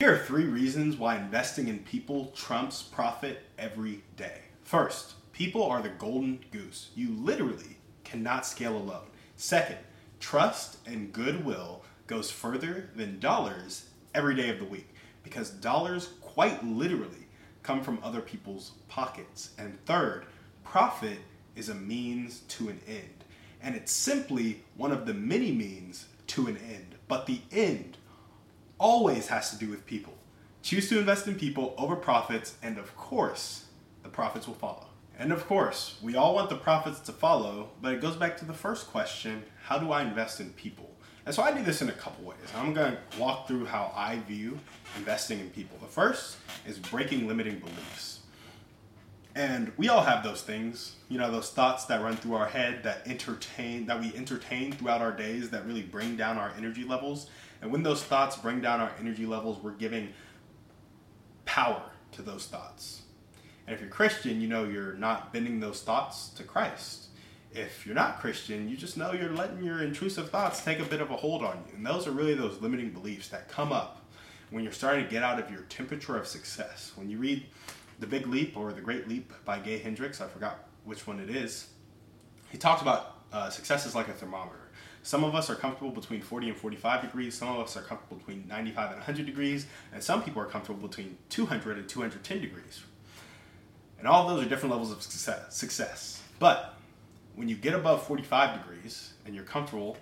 Here are three reasons why investing in people trumps profit every day. First, people are the golden goose. You literally cannot scale alone. Second, trust and goodwill goes further than dollars every day of the week because dollars quite literally come from other people's pockets. And third, profit is a means to an end. And it's simply one of the many means to an end. But the end always has to do with people. Choose to invest in people over profits, and of course, the profits will follow. And of course, we all want the profits to follow, but it goes back to the first question how do I invest in people? And so I do this in a couple ways. I'm going to walk through how I view investing in people. The first is breaking limiting beliefs. And we all have those things, you know, those thoughts that run through our head that entertain, that we entertain throughout our days that really bring down our energy levels. And when those thoughts bring down our energy levels, we're giving power to those thoughts. And if you're Christian, you know you're not bending those thoughts to Christ. If you're not Christian, you just know you're letting your intrusive thoughts take a bit of a hold on you. And those are really those limiting beliefs that come up when you're starting to get out of your temperature of success. When you read The Big Leap or The Great Leap by Gay Hendricks, I forgot which one it is, he talks about uh, success is like a thermometer. Some of us are comfortable between 40 and 45 degrees. Some of us are comfortable between 95 and 100 degrees. And some people are comfortable between 200 and 210 degrees. And all those are different levels of success. But when you get above 45 degrees and you're comfortable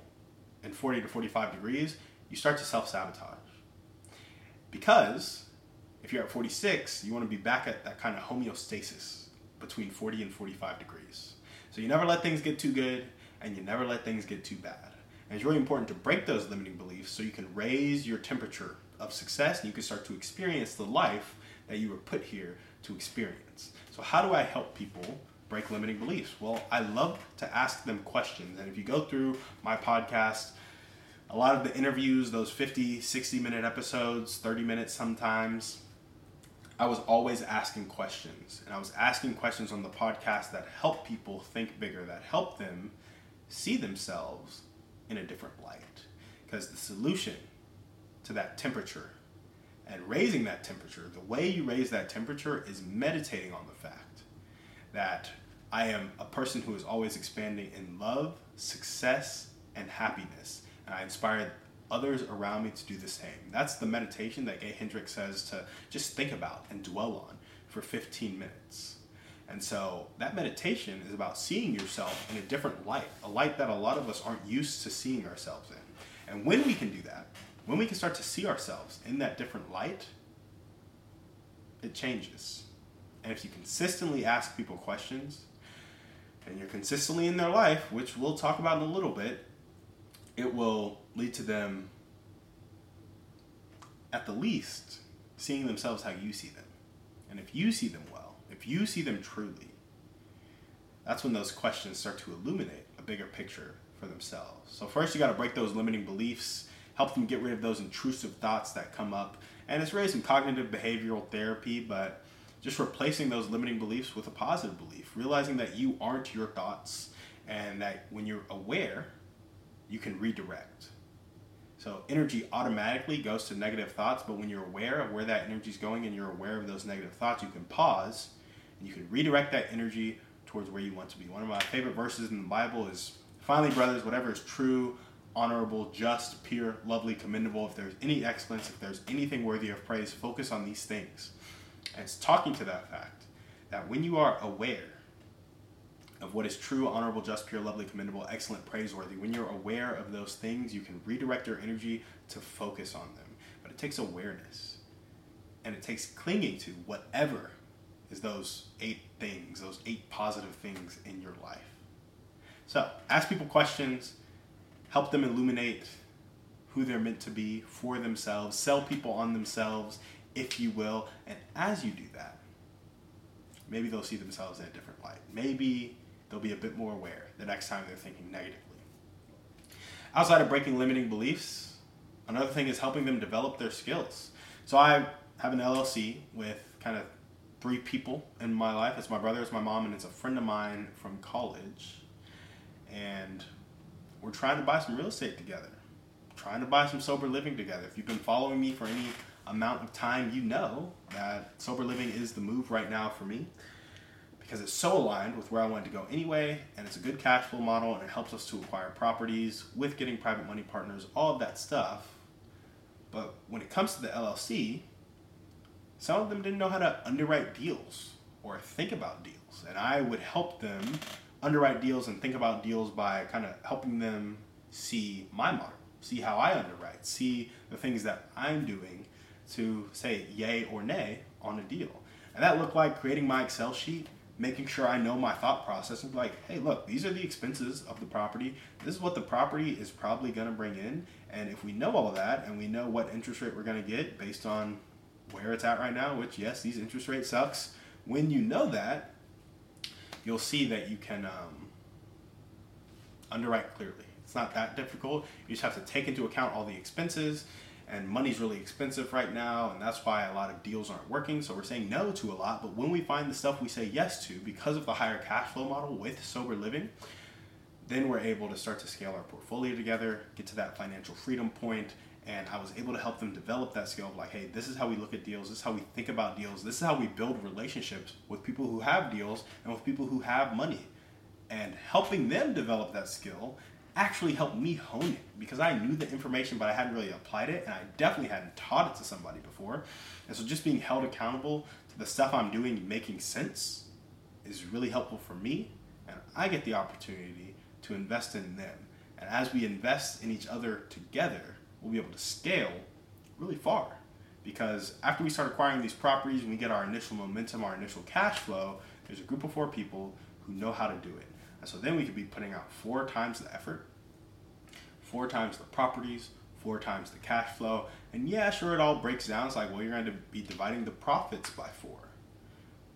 in 40 to 45 degrees, you start to self sabotage. Because if you're at 46, you want to be back at that kind of homeostasis between 40 and 45 degrees. So you never let things get too good and you never let things get too bad. And it's really important to break those limiting beliefs so you can raise your temperature of success and you can start to experience the life that you were put here to experience. So, how do I help people break limiting beliefs? Well, I love to ask them questions. And if you go through my podcast, a lot of the interviews, those 50, 60 minute episodes, 30 minutes sometimes, I was always asking questions. And I was asking questions on the podcast that help people think bigger, that help them see themselves in a different light. Because the solution to that temperature and raising that temperature, the way you raise that temperature is meditating on the fact that I am a person who is always expanding in love, success, and happiness. And I inspire others around me to do the same. That's the meditation that Gay Hendricks says to just think about and dwell on for 15 minutes. And so that meditation is about seeing yourself in a different light, a light that a lot of us aren't used to seeing ourselves in. And when we can do that, when we can start to see ourselves in that different light, it changes. And if you consistently ask people questions, and you're consistently in their life, which we'll talk about in a little bit, it will lead to them, at the least, seeing themselves how you see them. And if you see them well, if you see them truly, that's when those questions start to illuminate a bigger picture for themselves. So, first, you got to break those limiting beliefs, help them get rid of those intrusive thoughts that come up. And it's really some cognitive behavioral therapy, but just replacing those limiting beliefs with a positive belief, realizing that you aren't your thoughts and that when you're aware, you can redirect. So energy automatically goes to negative thoughts, but when you're aware of where that energy is going and you're aware of those negative thoughts, you can pause and you can redirect that energy towards where you want to be. One of my favorite verses in the Bible is finally, brothers, whatever is true, honorable, just, pure, lovely, commendable, if there's any excellence, if there's anything worthy of praise, focus on these things. And it's talking to that fact that when you are aware of what is true, honorable, just, pure, lovely, commendable, excellent, praiseworthy, when you're aware of those things, you can redirect your energy to focus on them. But it takes awareness and it takes clinging to whatever is those eight things, those eight positive things in your life. So ask people questions, help them illuminate who they're meant to be for themselves, sell people on themselves, if you will. And as you do that, maybe they'll see themselves in a different light. Maybe they'll be a bit more aware the next time they're thinking negatively. Outside of breaking limiting beliefs, another thing is helping them develop their skills. So I have an LLC with kind of three people in my life. It's my brother, it's my mom, and it's a friend of mine from college. And we're trying to buy some real estate together. Trying to buy some sober living together. If you've been following me for any amount of time, you know that sober living is the move right now for me because it's so aligned with where I wanted to go anyway, and it's a good cash flow model, and it helps us to acquire properties with getting private money partners, all of that stuff. But when it comes to the LLC, some of them didn't know how to underwrite deals or think about deals, and I would help them underwrite deals and think about deals by kind of helping them see my model, see how I underwrite, see the things that I'm doing to say yay or nay on a deal. And that looked like creating my Excel sheet, making sure I know my thought process and like, hey, look, these are the expenses of the property. This is what the property is probably going to bring in. And if we know all that and we know what interest rate we're going to get based on where it's at right now, which, yes, these interest rate sucks. When you know that, you'll see that you can um, underwrite clearly. It's not that difficult. You just have to take into account all the expenses, and money's really expensive right now, and that's why a lot of deals aren't working. So we're saying no to a lot, but when we find the stuff we say yes to because of the higher cash flow model with sober living, then we're able to start to scale our portfolio together, get to that financial freedom point, and I was able to help them develop that skill of like, hey, this is how we look at deals, this is how we think about deals, this is how we build relationships with people who have deals and with people who have money. And helping them develop that skill actually helped me hone it because I knew the information, but I hadn't really applied it, and I definitely hadn't taught it to somebody before. And so just being held accountable to the stuff I'm doing making sense is really helpful for me, and I get the opportunity to invest in them. And as we invest in each other together, we'll be able to scale really far. Because after we start acquiring these properties and we get our initial momentum, our initial cash flow, there's a group of four people who know how to do it. And so then we could be putting out four times the effort, four times the properties, four times the cash flow. And yeah, sure, it all breaks down. It's like, well, you're going to be dividing the profits by four.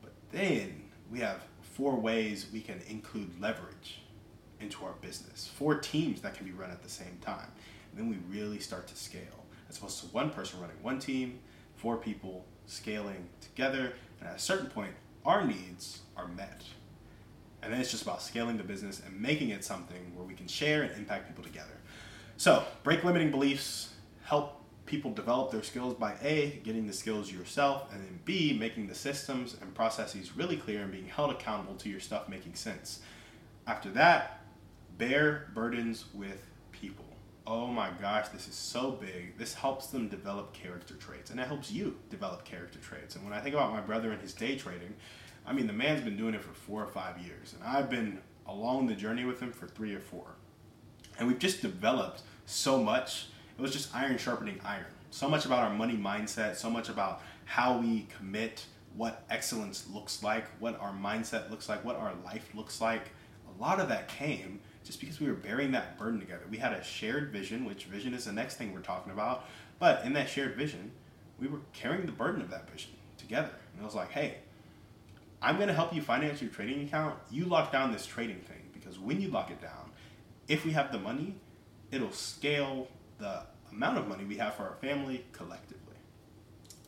But then we have four ways we can include leverage into our business, four teams that can be run at the same time. And then we really start to scale. As opposed to one person running one team, four people scaling together, and at a certain point, our needs are met. And then it's just about scaling the business and making it something where we can share and impact people together. So, break limiting beliefs, help people develop their skills by A, getting the skills yourself, and then B, making the systems and processes really clear and being held accountable to your stuff making sense. After that, bear burdens with people oh my gosh, this is so big. This helps them develop character traits, and it helps you develop character traits. And when I think about my brother and his day trading, I mean, the man's been doing it for four or five years, and I've been along the journey with him for three or four. And we've just developed so much. It was just iron sharpening iron. So much about our money mindset, so much about how we commit, what excellence looks like, what our mindset looks like, what our life looks like. A lot of that came just because we were bearing that burden together. We had a shared vision, which vision is the next thing we're talking about. But in that shared vision, we were carrying the burden of that vision together. And I was like, hey, I'm going to help you finance your trading account. You lock down this trading thing because when you lock it down, if we have the money, it'll scale the amount of money we have for our family collectively.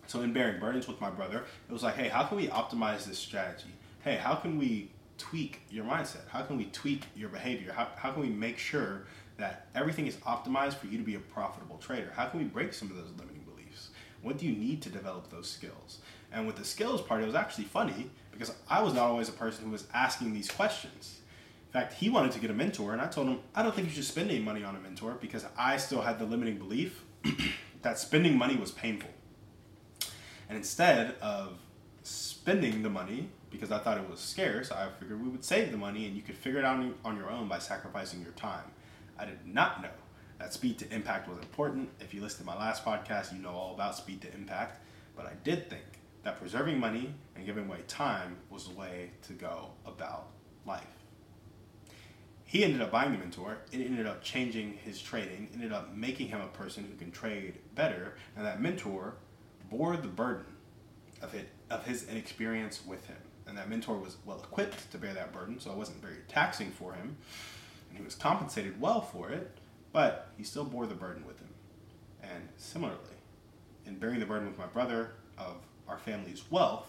So in bearing burdens with my brother, it was like, hey, how can we optimize this strategy? Hey, how can we tweak your mindset? How can we tweak your behavior? How, how can we make sure that everything is optimized for you to be a profitable trader? How can we break some of those limiting beliefs? What do you need to develop those skills? And with the skills part, it was actually funny because I was not always a person who was asking these questions. In fact, he wanted to get a mentor, and I told him, I don't think you should spend any money on a mentor because I still had the limiting belief that spending money was painful. And instead of spending the money because I thought it was scarce, I figured we would save the money and you could figure it out on your own by sacrificing your time. I did not know that speed to impact was important. If you listen to my last podcast, you know all about speed to impact. But I did think that preserving money and giving away time was the way to go about life. He ended up buying the mentor. It ended up changing his trading, ended up making him a person who can trade better, and that mentor bore the burden of it of his inexperience with him and that mentor was well equipped to bear that burden, so it wasn't very taxing for him, and he was compensated well for it, but he still bore the burden with him. And similarly, in bearing the burden with my brother of our family's wealth,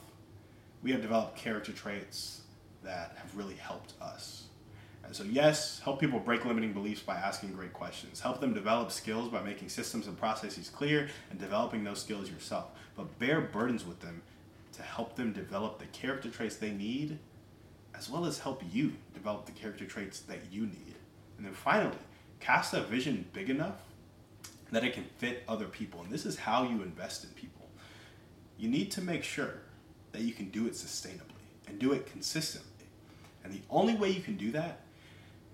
we have developed character traits that have really helped us. And so, yes, help people break limiting beliefs by asking great questions. Help them develop skills by making systems and processes clear and developing those skills yourself. But bear burdens with them to help them develop the character traits they need, as well as help you develop the character traits that you need. And then finally, cast a vision big enough that it can fit other people. And this is how you invest in people. You need to make sure that you can do it sustainably and do it consistently. And the only way you can do that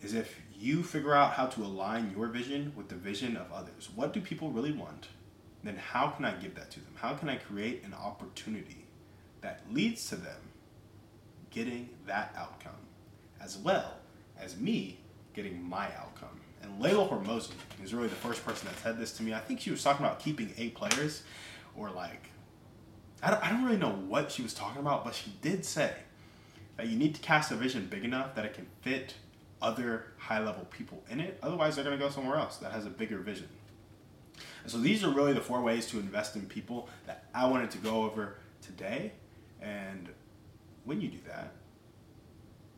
is if you figure out how to align your vision with the vision of others. What do people really want? Then how can I give that to them? How can I create an opportunity that leads to them getting that outcome as well as me getting my outcome? And Leila Hormozi is really the first person that said this to me. I think she was talking about keeping eight players or like, I don't, I don't really know what she was talking about, but she did say that you need to cast a vision big enough that it can fit other high level people in it. Otherwise, they're going to go somewhere else that has a bigger vision. And so these are really the four ways to invest in people that I wanted to go over today. And when you do that,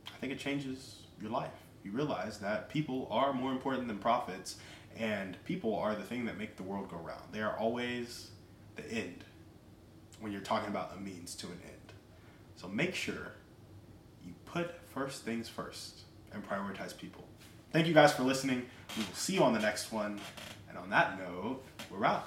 I think it changes your life. You realize that people are more important than profits, and people are the thing that make the world go round. They are always the end when you're talking about a means to an end. So make sure you put first things first and prioritize people. Thank you guys for listening. We will see you on the next one. And on that note, we're out.